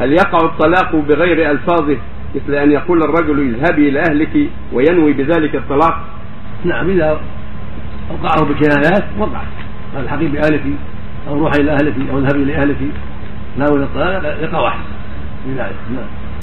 هل يقع الطلاق بغير ألفاظه مثل أن يقول الرجل اذهبي إلى أهلك وينوي بذلك الطلاق؟ نعم إذا أوقعه بكنايات وقع. قال الحقي بأهلك أو روحي إلى أهلك أو اذهبي إلى أهلك ناوي الطلاق يقع احسن بذلك نعم.